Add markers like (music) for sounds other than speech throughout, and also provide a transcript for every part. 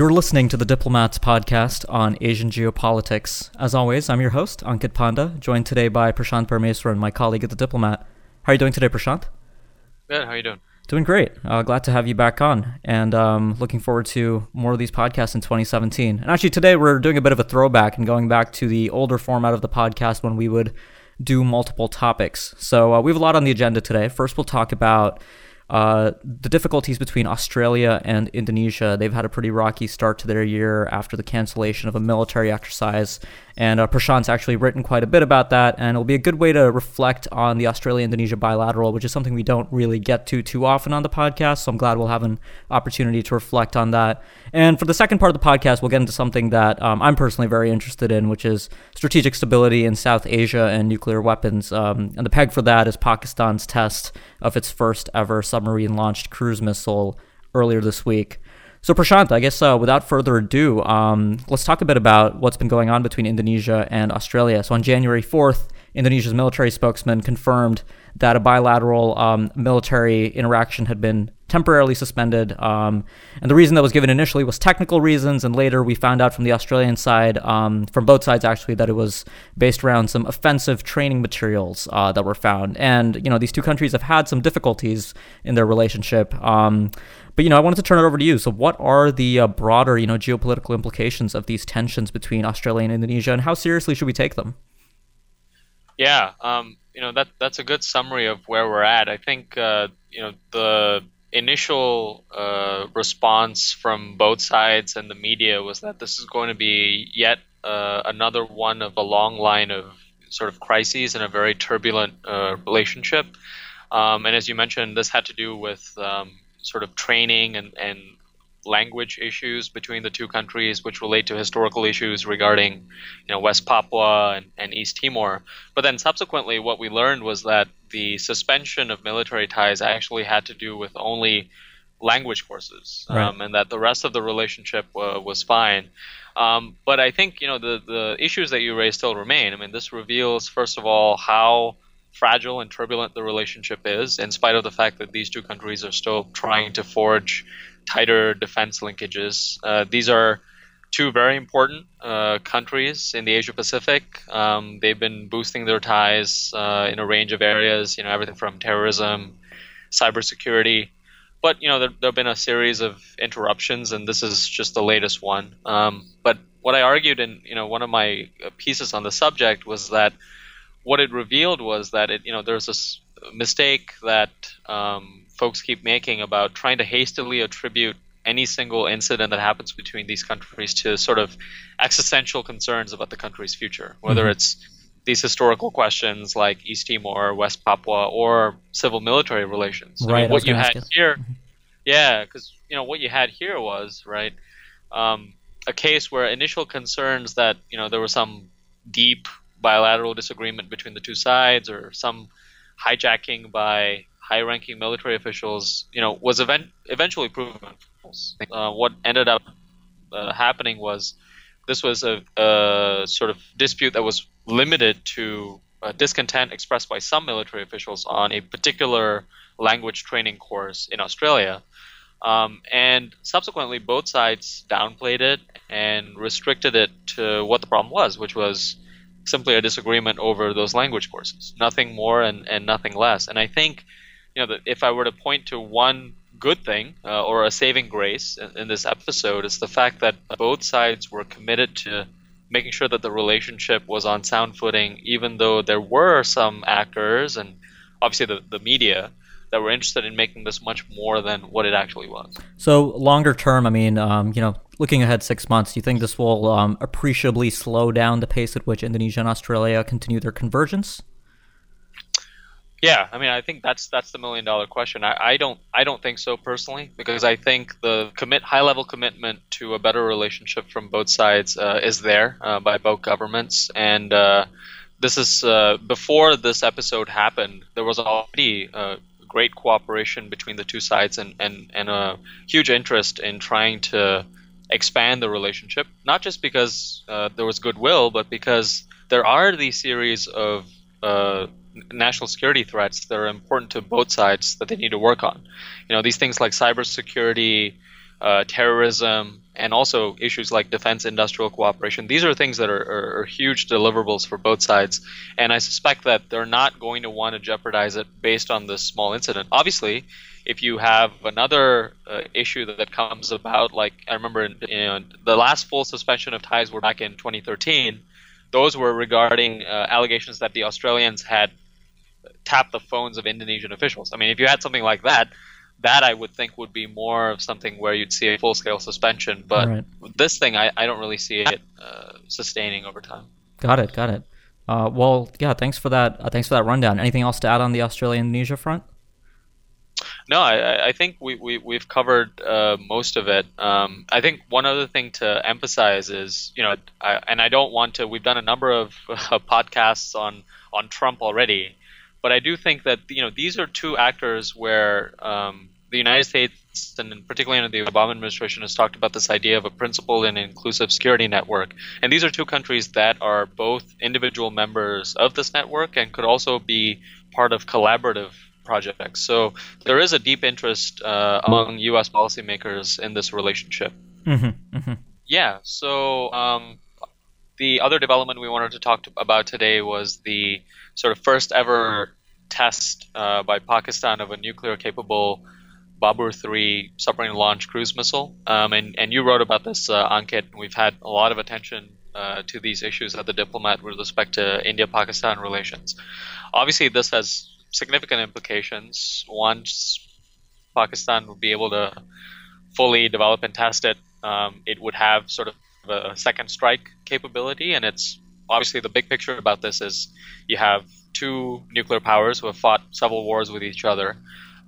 You're listening to the Diplomats podcast on Asian geopolitics. As always, I'm your host, Ankit Panda, joined today by Prashant Parameswaran, my colleague at the Diplomat. How are you doing today, Prashant? Good. How are you doing? Doing great. Uh, glad to have you back on, and um, looking forward to more of these podcasts in 2017. And actually, today we're doing a bit of a throwback and going back to the older format of the podcast when we would do multiple topics. So uh, we have a lot on the agenda today. First, we'll talk about uh, the difficulties between Australia and Indonesia. They've had a pretty rocky start to their year after the cancellation of a military exercise. And uh, Prashant's actually written quite a bit about that, and it'll be a good way to reflect on the Australia Indonesia bilateral, which is something we don't really get to too often on the podcast. So I'm glad we'll have an opportunity to reflect on that. And for the second part of the podcast, we'll get into something that um, I'm personally very interested in, which is strategic stability in South Asia and nuclear weapons. Um, and the peg for that is Pakistan's test of its first ever submarine launched cruise missile earlier this week. So, Prashant, I guess uh, without further ado, um, let's talk a bit about what's been going on between Indonesia and Australia. So, on January 4th, Indonesia's military spokesman confirmed that a bilateral um, military interaction had been temporarily suspended. Um, and the reason that was given initially was technical reasons, and later we found out from the Australian side, um, from both sides actually, that it was based around some offensive training materials uh, that were found. And you know, these two countries have had some difficulties in their relationship. Um, but you know, I wanted to turn it over to you. So, what are the uh, broader, you know, geopolitical implications of these tensions between Australia and Indonesia, and how seriously should we take them? Yeah, um, you know that that's a good summary of where we're at. I think uh, you know the initial uh, response from both sides and the media was that this is going to be yet uh, another one of a long line of sort of crises in a very turbulent uh, relationship. Um, and as you mentioned, this had to do with um, sort of training and, and language issues between the two countries, which relate to historical issues regarding, you know, West Papua and, and, East Timor. But then subsequently, what we learned was that the suspension of military ties actually had to do with only language courses, right. um, and that the rest of the relationship uh, was fine. Um, but I think you know the the issues that you raised still remain. I mean, this reveals first of all how fragile and turbulent the relationship is, in spite of the fact that these two countries are still trying to forge tighter defense linkages. Uh, these are two very important uh, countries in the Asia Pacific. Um, they've been boosting their ties uh, in a range of areas, you know, everything from terrorism, cybersecurity. But you know, there, there, have been a series of interruptions, and this is just the latest one. Um, but what I argued in you know one of my pieces on the subject was that what it revealed was that it you know there's this mistake that um, folks keep making about trying to hastily attribute any single incident that happens between these countries to sort of existential concerns about the country's future, whether mm-hmm. it's these historical questions like East Timor, West Papua, or civil military relations. Right. I mean, what you had here, mm-hmm. yeah, because you know what you had here was right um, a case where initial concerns that you know there was some deep bilateral disagreement between the two sides or some hijacking by high-ranking military officials, you know, was event- eventually proven. Uh, what ended up uh, happening was this was a, a, sort of dispute that was limited to discontent expressed by some military officials on a particular language training course in Australia. Um, and subsequently, both sides downplayed it and restricted it to what the problem was, which was simply a disagreement over those language courses. Nothing more and, and nothing less. And I think you know, if I were to point to one good thing uh, or a saving grace in, in, this episode, is the fact that both sides were committed to making sure that the relationship was on sound footing, even though there were some actors and obviously the, the media that were interested in making this much more than what it actually was. So longer term, I mean, um, you know, looking ahead six months, do you think this will um, appreciably slow down the pace at which Indonesia and Australia continue their convergence? Yeah, I mean, I think that's that's the million dollar question. I, I don't I don't think so personally because I think the commit high level commitment to a better relationship from both sides uh, is there uh, by both governments, and uh, this is uh, before this episode happened. There was already uh, great cooperation between the two sides and and and a huge interest in trying to expand the relationship. Not just because uh, there was goodwill, but because there are these series of national security threats that are important to both sides that they need to work on. You know, these things like cybersecurity, uh, terrorism, and also issues like defense industrial cooperation. These are things that are, are, are, huge deliverables for both sides, and I suspect that they're not going to want to jeopardize it based on this small incident. Obviously, if you have another uh, issue that, that, comes about, like I remember in, know, the last full suspension of ties were back in 2013, those were regarding uh, allegations that the Australians had tapped the phones of Indonesian officials. I mean, if you had something like that, that I would think would be more of something where you'd see a full scale suspension. But right. this thing, I, I don't really see it uh, sustaining over time. Got it. Got it. Uh, well, yeah. Thanks for that. Uh, thanks for that rundown. Anything else to add on the Australia Indonesia front? No, I, I think we, we, we've covered uh, most of it. Um, I think one other thing to emphasize is, you know, I, and I don't want to, we've done a number of (laughs) podcasts on, on Trump already, but I do think that, you know, these are two actors where um, the United States, and particularly under the Obama administration, has talked about this idea of a principled and inclusive security network. And these are two countries that are both individual members of this network and could also be part of collaborative projects. So there is a deep interest uh, among U.S. policymakers in this relationship. Mm-hmm, mm-hmm. Yeah. So um, the other development we wanted to talk to, about today was the sort of first ever test uh, by Pakistan of a nuclear capable Babur 3 submarine launched cruise missile. Um, and, and you wrote about this, uh, Ankit. We've had a lot of attention uh, to these issues at the diplomat with respect to India Pakistan relations. Obviously, this has significant implications. Once Pakistan would be able to fully develop and test it, um, it would have sort of a second strike capability. And it's obviously the big picture about this is you have two nuclear powers who have fought several wars with each other,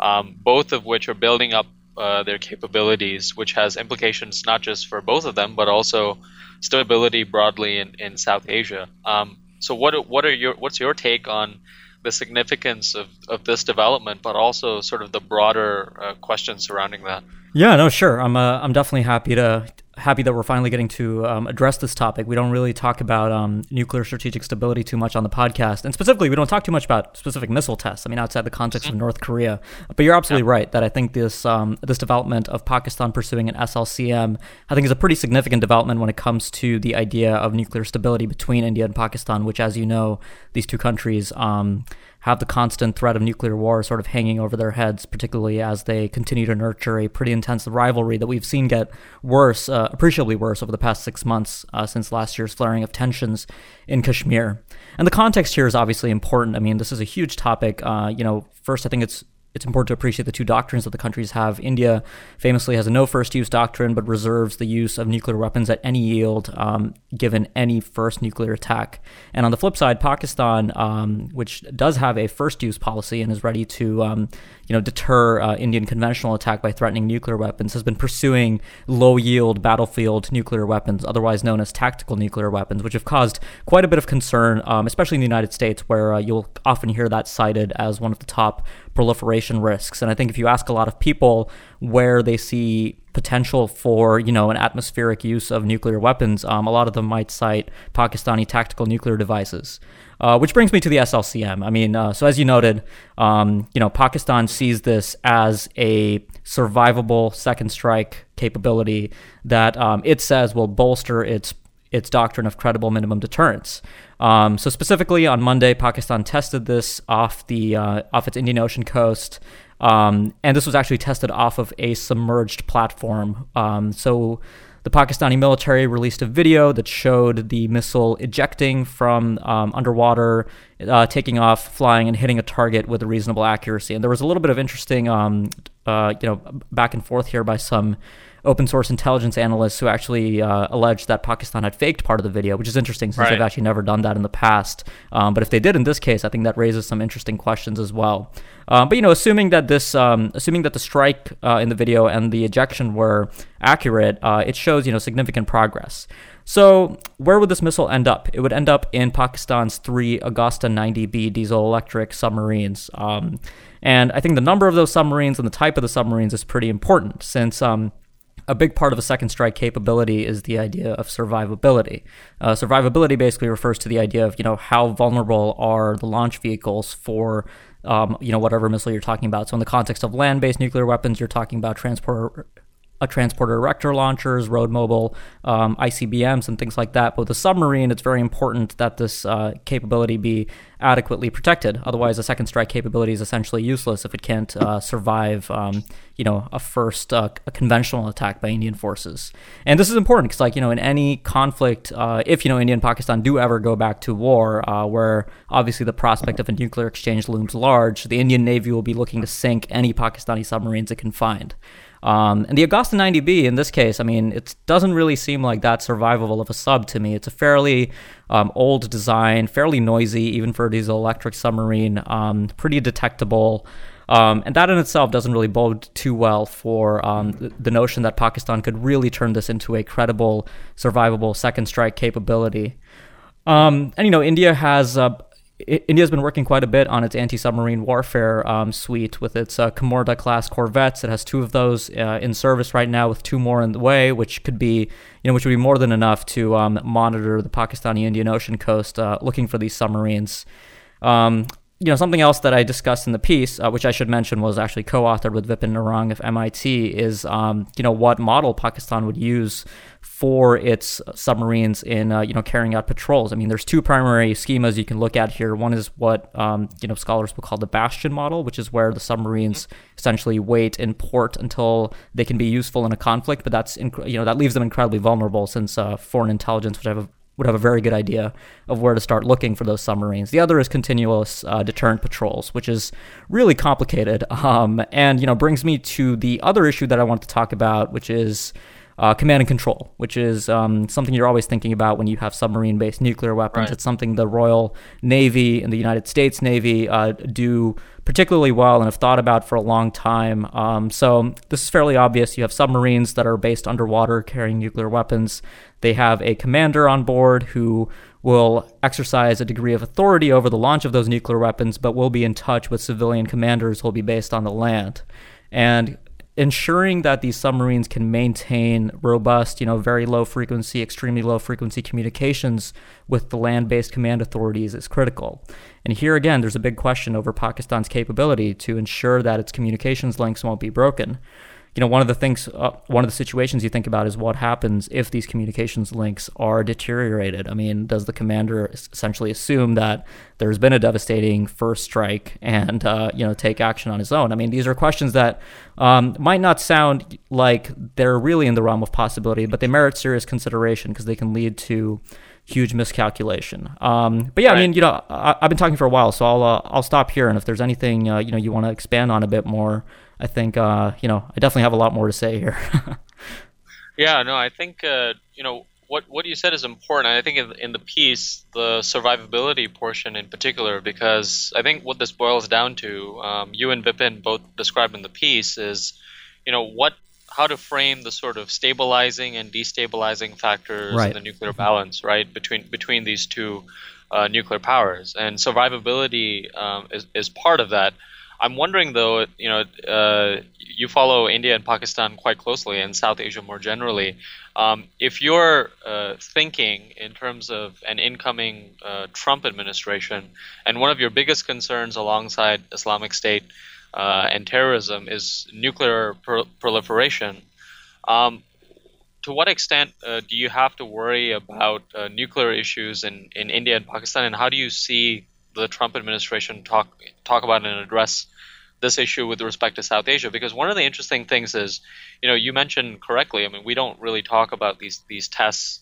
um, both of which are building up uh, their capabilities, which has implications not just for both of them, but also stability broadly in, in South Asia. Um, so, what what are your what's your take on the significance of, of this development, but also sort of the broader uh, questions surrounding that? Yeah, no, sure. I'm uh, I'm definitely happy to happy that we're finally getting to um, address this topic. We don't really talk about um, nuclear strategic stability too much on the podcast, and specifically, we don't talk too much about specific missile tests. I mean, outside the context of mm-hmm. North Korea. But you're absolutely right that I think this um, this development of Pakistan pursuing an SLCM, I think, is a pretty significant development when it comes to the idea of nuclear stability between India and Pakistan, which, as you know, these two countries um, have the constant threat of nuclear war sort of hanging over their heads, particularly as they continue to nurture a pretty intense rivalry that we've seen get worse, uh, appreciably worse, over the past six months uh, since last year's flaring of tensions in Kashmir. And the context here is obviously important. I mean, this is a huge topic. Uh, you know, first, I think it's it's important to appreciate the two doctrines that the countries have. India famously has a no first use doctrine, but reserves the use of nuclear weapons at any yield, um, given any first nuclear attack. And on the flip side, Pakistan, um, which does have a first use policy and is ready to, um, you know, deter uh, Indian conventional attack by threatening nuclear weapons, has been pursuing low yield battlefield nuclear weapons, otherwise known as tactical nuclear weapons, which have caused quite a bit of concern, um, especially in the United States, where uh, you'll often hear that cited as one of the top proliferation risks. And I think if you ask a lot of people where they see potential for, you know, an atmospheric use of nuclear weapons, um, a lot of them might cite Pakistani tactical nuclear devices. Uh, which brings me to the SLCM. I mean, uh, so as you noted, um, you know, Pakistan sees this as a survivable second strike capability that um, it says will bolster its its doctrine of credible minimum deterrence. Um, so specifically on Monday, Pakistan tested this off the uh, off its Indian Ocean coast, um, and this was actually tested off of a submerged platform. Um, so the Pakistani military released a video that showed the missile ejecting from um, underwater, uh, taking off, flying, and hitting a target with a reasonable accuracy. And there was a little bit of interesting, um, uh, you know, back and forth here by some open source intelligence analysts who actually uh, alleged that Pakistan had faked part of the video, which is interesting since right. they've actually never done that in the past. Um, but if they did in this case, I think that raises some interesting questions as well. Um, but you know, assuming that this, um, assuming that the strike uh, in the video and the ejection were accurate, uh, it shows you know significant progress. So, where would this missile end up? It would end up in Pakistan's three Agosta 90B diesel electric submarines. Um, and I think the number of those submarines and the type of the submarines is pretty important since um, a big part of a second strike capability is the idea of survivability. Uh, survivability basically refers to the idea of you know how vulnerable are the launch vehicles for um, you know whatever missile you're talking about. So in the context of land-based nuclear weapons, you're talking about transport a transporter erector launchers, road mobile um, ICBMs, and things like that. But with a submarine, it's very important that this uh, capability be adequately protected. Otherwise, a second strike capability is essentially useless if it can't uh, survive, um, you know, a first uh, a conventional attack by Indian forces. And this is important because, like, you know, in any conflict, uh, if you know India and Pakistan do ever go back to war, uh, where obviously the prospect of a nuclear exchange looms large, the Indian Navy will be looking to sink any Pakistani submarines it can find. Um, and the Agosta 90B in this case, I mean, it doesn't really seem like that survivable of a sub to me. It's a fairly um, old design, fairly noisy, even for a diesel electric submarine, um, pretty detectable. Um, and that in itself doesn't really bode too well for um, the, notion that Pakistan could really turn this into a credible, survivable second strike capability. Um, and you know, India has uh, India's been working quite a bit on its anti-submarine warfare um, suite with its uh, Kamorta class corvettes. It has two of those uh, in service right now, with two more in the way, which could be, you know, which would be more than enough to um, monitor the Pakistani Indian Ocean coast, uh, looking for these submarines. Um, you know, something else that I discussed in the piece, uh, which I should mention was actually co-authored with Vipin Narang of MIT, is um, you know what model Pakistan would use for its submarines in uh, you know carrying out patrols. I mean, there's two primary schemas you can look at here. One is what um, you know scholars will call the bastion model, which is where the submarines mm-hmm. essentially wait in port until they can be useful in a conflict. But that's inc- you know that leaves them incredibly vulnerable since uh, foreign intelligence, which I have a would have a very good idea of where to start looking for those submarines. The other is continuous uh, deterrent patrols, which is really complicated, (laughs) um, and you know brings me to the other issue that I want to talk about, which is uh, command and control, which is um, something you're always thinking about when you have submarine based nuclear weapons. Right. It's something the Royal Navy and the United States Navy uh, do particularly well and have thought about for a long time. Um, so, this is fairly obvious. You have submarines that are based underwater carrying nuclear weapons, they have a commander on board who will exercise a degree of authority over the launch of those nuclear weapons, but will be in touch with civilian commanders who will be based on the land. And ensuring that these submarines can maintain robust, you know, very low frequency, extremely low frequency communications with the land based command authorities is critical. And here again, there's a big question over Pakistan's capability to ensure that its communications links won't be broken you know, one of the things, uh, one of the situations you think about is what happens if these communications links are deteriorated. I mean, does the commander essentially assume that there's been a devastating first strike and, uh, you know, take action on his own? I mean, these are questions that um, might not sound like they're really in the realm of possibility, but they merit serious consideration because they can lead to huge miscalculation. Um, but yeah, right. I mean, you know, I, have been talking for a while, so I'll uh, I'll stop here. And if there's anything uh, you know you want to expand on a bit more, I think uh, you know I definitely have a lot more to say here. (laughs) yeah, no, I think uh, you know what what you said is important. I think in, in the piece, the survivability portion in particular, because I think what this boils down to, um, you and Vipin both described in the piece, is you know what how to frame the sort of stabilizing and destabilizing factors right. in the nuclear balance, right between between these two uh, nuclear powers, and survivability um, is is part of that. I'm wondering though, you know, uh, you follow India and Pakistan quite closely and South Asia more generally. Um, if you're uh, thinking in terms of an incoming uh, Trump administration, and one of your biggest concerns alongside Islamic State uh, and terrorism is nuclear pro- proliferation, um, to what extent uh, do you have to worry about uh, nuclear issues in, in India and Pakistan, and how do you see the Trump administration talk talk about and address this issue with respect to South Asia because one of the interesting things is, you know, you mentioned correctly. I mean, we don't really talk about these these tests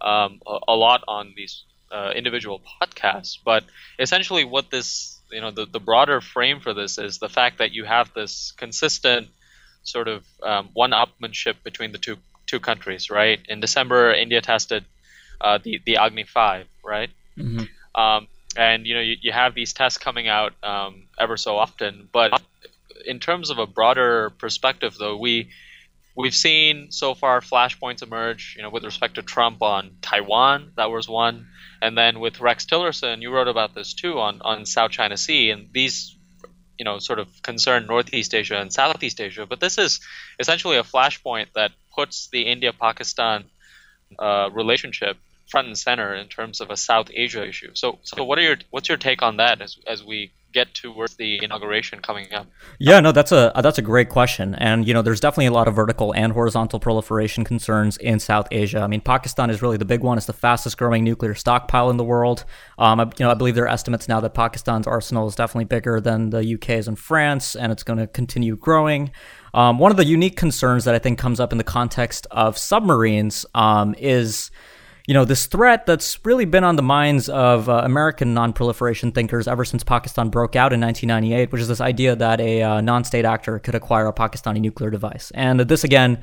um, a, a, lot on these uh, individual podcasts, but essentially, what this you know the, the broader frame for this is the fact that you have this consistent sort of um, one-upmanship between the two two countries, right? In December, India tested uh, the the Agni five, right? Mm-hmm. Um, and you know you, you have these tests coming out um, ever so often but in terms of a broader perspective though we we've seen so far flashpoints emerge you know with respect to Trump on Taiwan that was one. And then with Rex Tillerson you wrote about this too on on South China Sea and these you know sort of concern Northeast Asia and Southeast Asia. But this is essentially a flashpoint that puts the India Pakistan uh, relationship front and center in terms of a South Asia issue. So, so what are your what's your take on that as as we get towards the inauguration coming up? Yeah, no, that's a that's a great question, and you know, there's definitely a lot of vertical and horizontal proliferation concerns in South Asia. I mean, Pakistan is really the big one; it's the fastest growing nuclear stockpile in the world. Um, I, you know, I believe there are estimates now that Pakistan's arsenal is definitely bigger than the UK's and France, and it's going to continue growing. Um, one of the unique concerns that I think comes up in the context of submarines um, is you know, this threat that's really been on the minds of uh, American non-proliferation thinkers ever since Pakistan broke out in 1998, which is this idea that a uh, non-state actor could acquire a Pakistani nuclear device. And this again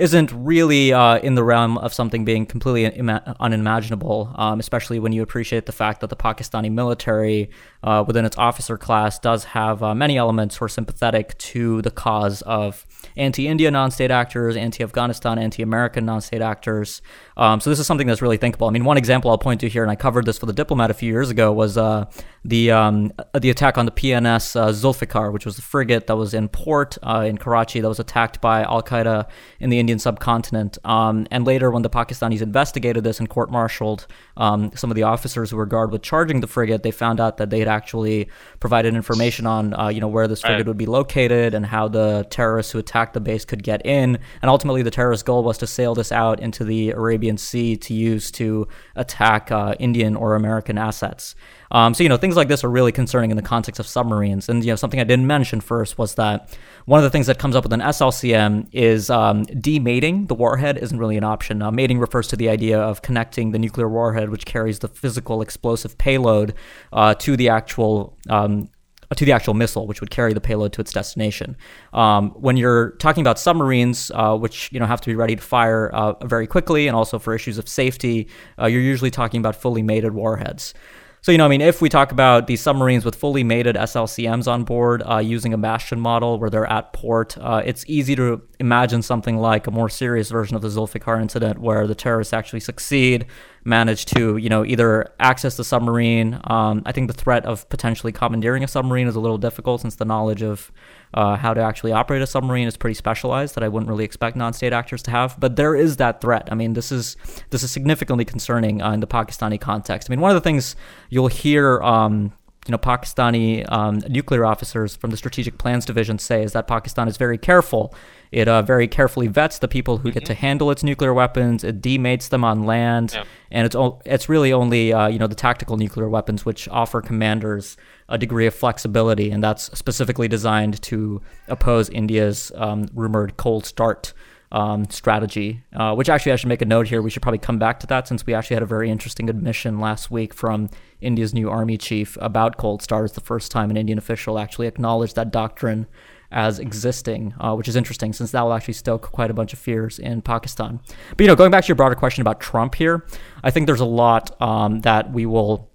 isn't really uh, in the realm of something being completely ima- unimaginable, um, especially when you appreciate the fact that the Pakistani military, uh, within its officer class, does have uh, many elements who are sympathetic to the cause of anti India non state actors, anti Afghanistan, anti American non state actors. Um, so this is something that's really thinkable. I mean, one example I'll point to here, and I covered this for the Diplomat a few years ago, was uh, the um, the attack on the PNS uh, Zulfikar, which was the frigate that was in port uh, in Karachi that was attacked by Al Qaeda in the Indian subcontinent. Um, and later, when the Pakistanis investigated this and court-martialed um, some of the officers who were guard with charging the frigate, they found out that they had actually provided information on uh, you know where this frigate right. would be located and how the terrorists who attacked the base could get in. And ultimately, the terrorist goal was to sail this out into the Arabian Sea to use to attack uh, Indian or American assets. Um, so you know things like this are really concerning in the context of submarines. And you know something I didn't mention first was that one of the things that comes up with an SLCM is um, demating the warhead isn't really an option. Uh, mating refers to the idea of connecting the nuclear warhead, which carries the physical explosive payload, uh, to the actual um, to the actual missile, which would carry the payload to its destination. Um, when you're talking about submarines, uh, which you know have to be ready to fire uh, very quickly, and also for issues of safety, uh, you're usually talking about fully mated warheads. So, you know, I mean, if we talk about these submarines with fully mated SLCMs on board uh, using a bastion model where they're at port, uh, it's easy to imagine something like a more serious version of the Zulfikar incident where the terrorists actually succeed, manage to, you know, either access the submarine. Um, I think the threat of potentially commandeering a submarine is a little difficult since the knowledge of uh, how to actually operate a submarine is pretty specialized that I wouldn't really expect non-state actors to have. But there is that threat. I mean, this is this is significantly concerning uh, in the Pakistani context. I mean, one of the things you'll hear. Um, you know, Pakistani um, nuclear officers from the Strategic Plans Division say is that Pakistan is very careful it uh, very carefully vets the people who mm-hmm. get to mm-hmm. handle its nuclear weapons. It demates them on land, yep. and it's o- it's really only uh, you know the tactical nuclear weapons which offer commanders a degree of flexibility, and that's specifically designed to oppose India's um, rumored cold start. Um, strategy, uh, which actually I should make a note here. We should probably come back to that since we actually had a very interesting admission last week from India's new army chief about cold stars. The first time an Indian official actually acknowledged that doctrine as existing, uh, which is interesting since that will actually stoke quite a bunch of fears in Pakistan. But you know, going back to your broader question about Trump here, I think there's a lot um, that we will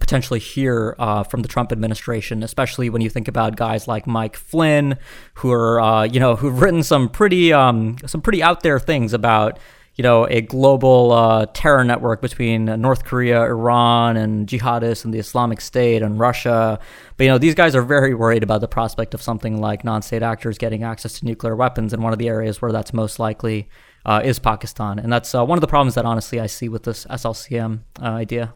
potentially hear uh, from the Trump administration, especially when you think about guys like Mike Flynn, who are uh, you know who've written some pretty um, some pretty out there things about you know, a global uh, terror network between North Korea, Iran, and jihadists and the Islamic State and Russia. But, you know, these guys are very worried about the prospect of something like non state actors getting access to nuclear weapons. And one of the areas where that's most likely uh, is Pakistan. And that's uh, one of the problems that, honestly, I see with this SLCM uh, idea.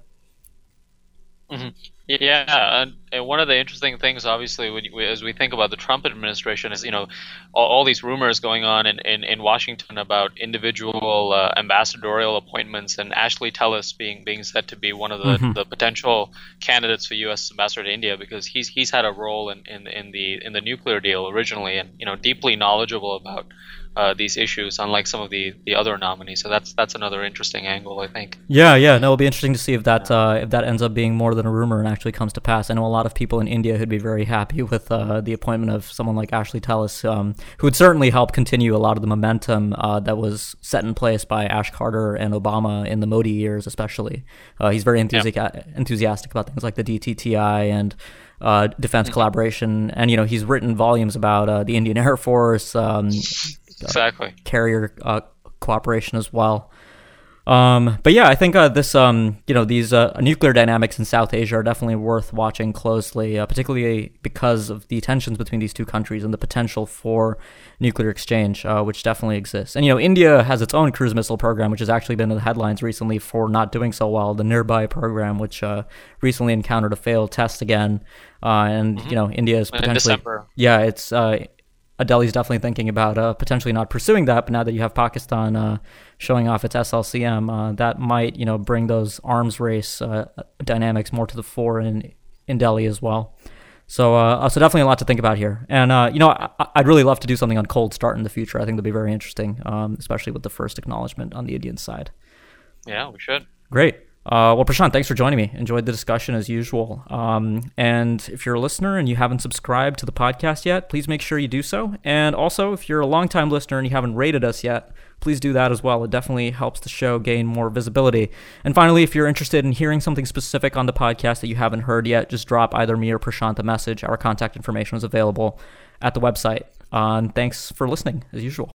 Mm-hmm. Yeah, and, and, one of the interesting things, obviously, we, as we think about the Trump administration, is you know all, all these rumors going on in, in, in Washington about individual uh, ambassadorial appointments, and Ashley Tellis being being said to be one of the, mm-hmm. the potential candidates for U.S. ambassador to India because he's he's had a role in, in in the in the nuclear deal originally, and you know deeply knowledgeable about uh, these issues, unlike some of the, the other nominees. So that's that's another interesting angle, I think. Yeah, yeah. No, it'll be interesting to see if that uh, if that ends up being more than a rumor and actually comes to pass. I know a lot of people in India who'd be very happy with uh, the appointment of someone like Ashley Tellis, um, who would certainly help continue a lot of the momentum uh, that was set in place by Ash Carter and Obama in the Modi years, especially. Uh, he's very enthusi- yeah. enthusiastic about things like the DTTI and. Uh, defense mm-hmm. collaboration, and you know he's written volumes about uh, the Indian Air Force, um, exactly carrier uh, cooperation as well. Um, but yeah, I think uh, this, um, you know, these uh, nuclear dynamics in South Asia are definitely worth watching closely, uh, particularly because of the tensions between these two countries and the potential for nuclear exchange, uh, which definitely exists. And you know, India has its own cruise missile program, which has actually been in the headlines recently for not doing so well. The Nirbhay program, which uh, recently encountered a failed test again, uh, and mm-hmm. you know, India is potentially, yeah, it's uh, Delhi's definitely thinking about uh, potentially not pursuing that. But now that you have Pakistan uh, showing off its SLCM, uh, that might you know bring those arms race uh, dynamics more to the fore in in Delhi as well. So uh, so definitely a lot to think about here. And you know I, would really love to do something on cold start in the future. I think that'd be very interesting, um, especially with the first acknowledgement on the Indian side. Yeah, we should. Great. Uh, well, Prashant, thanks for joining me. Enjoyed the discussion as usual. Um, and if you're a listener and you haven't subscribed to the podcast yet, please make sure you do so. And also, if you're a longtime listener and you haven't rated us yet, please do that as well. It definitely helps the show gain more visibility. And finally, if you're interested in hearing something specific on the podcast that you haven't heard yet, just drop either me or Prashant a message. Our contact information is available at the website. Uh, and thanks for listening, as usual.